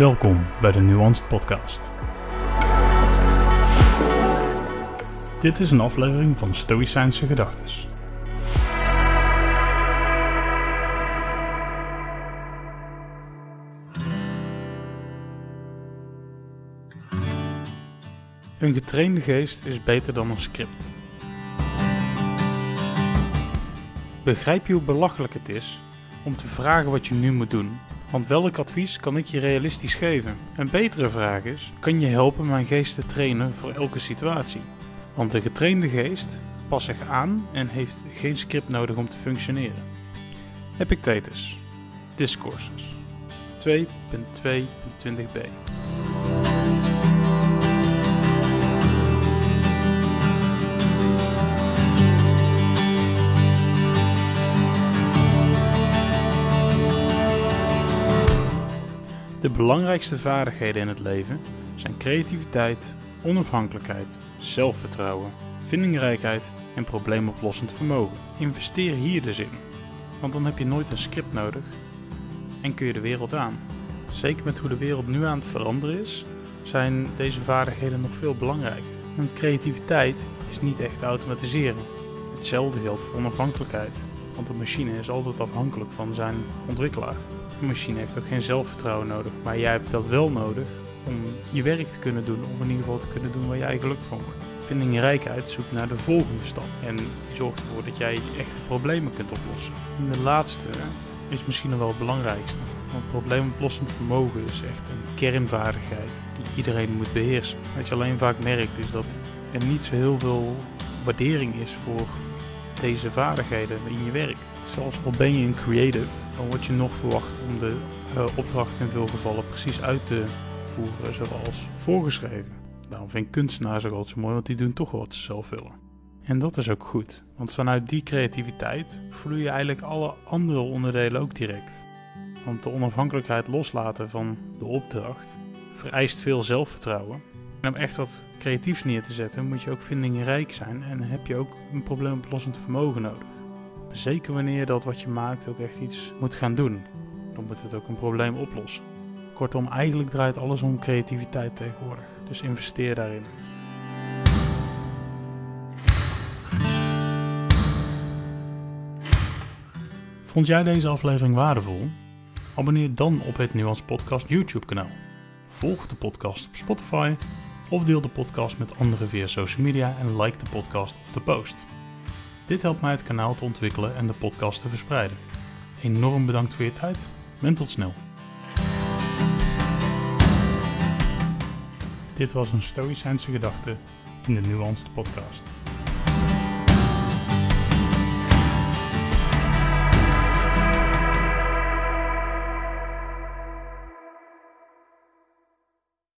Welkom bij de Nuanced Podcast. Dit is een aflevering van Stoïcijnse Gedachtes. Een getrainde geest is beter dan een script. Begrijp je hoe belachelijk het is om te vragen wat je nu moet doen? Want welk advies kan ik je realistisch geven? Een betere vraag is: kan je helpen mijn geest te trainen voor elke situatie? Want een getrainde geest past zich aan en heeft geen script nodig om te functioneren. Epictetus, Discourses 2.2.20b belangrijkste vaardigheden in het leven zijn creativiteit, onafhankelijkheid, zelfvertrouwen, vindingrijkheid en probleemoplossend vermogen. Investeer hier dus in, want dan heb je nooit een script nodig en kun je de wereld aan. Zeker met hoe de wereld nu aan het veranderen is, zijn deze vaardigheden nog veel belangrijker. Want creativiteit is niet echt automatiseren. Hetzelfde geldt voor onafhankelijkheid, want een machine is altijd afhankelijk van zijn ontwikkelaar. Machine heeft ook geen zelfvertrouwen nodig, maar jij hebt dat wel nodig om je werk te kunnen doen, of in ieder geval te kunnen doen waar jij gelukkig van wordt. Vindingrijkheid zoekt naar de volgende stap en zorgt ervoor dat jij echte problemen kunt oplossen. En de laatste is misschien wel het belangrijkste, want probleemoplossend vermogen is echt een kernvaardigheid die iedereen moet beheersen. Wat je alleen vaak merkt is dat er niet zo heel veel waardering is voor deze vaardigheden in je werk. Zelfs al ben je een creative, dan word je nog verwacht om de uh, opdracht in veel gevallen precies uit te voeren zoals voorgeschreven. Daarom vind ik kunstenaars ook altijd zo mooi, want die doen toch wat ze zelf willen. En dat is ook goed, want vanuit die creativiteit vloeien eigenlijk alle andere onderdelen ook direct. Want de onafhankelijkheid loslaten van de opdracht vereist veel zelfvertrouwen. En om echt wat creatiefs neer te zetten, moet je ook vindingrijk zijn en heb je ook een probleemoplossend vermogen nodig. Zeker wanneer dat wat je maakt ook echt iets moet gaan doen. Dan moet het ook een probleem oplossen. Kortom, eigenlijk draait alles om creativiteit tegenwoordig. Dus investeer daarin. Vond jij deze aflevering waardevol? Abonneer dan op het Nuance Podcast YouTube kanaal. Volg de podcast op Spotify of deel de podcast met anderen via social media en like de podcast of de post. Dit helpt mij het kanaal te ontwikkelen en de podcast te verspreiden. Enorm bedankt voor je tijd en tot snel. Dit was een Stoïcijnse gedachte in de Nuanced Podcast.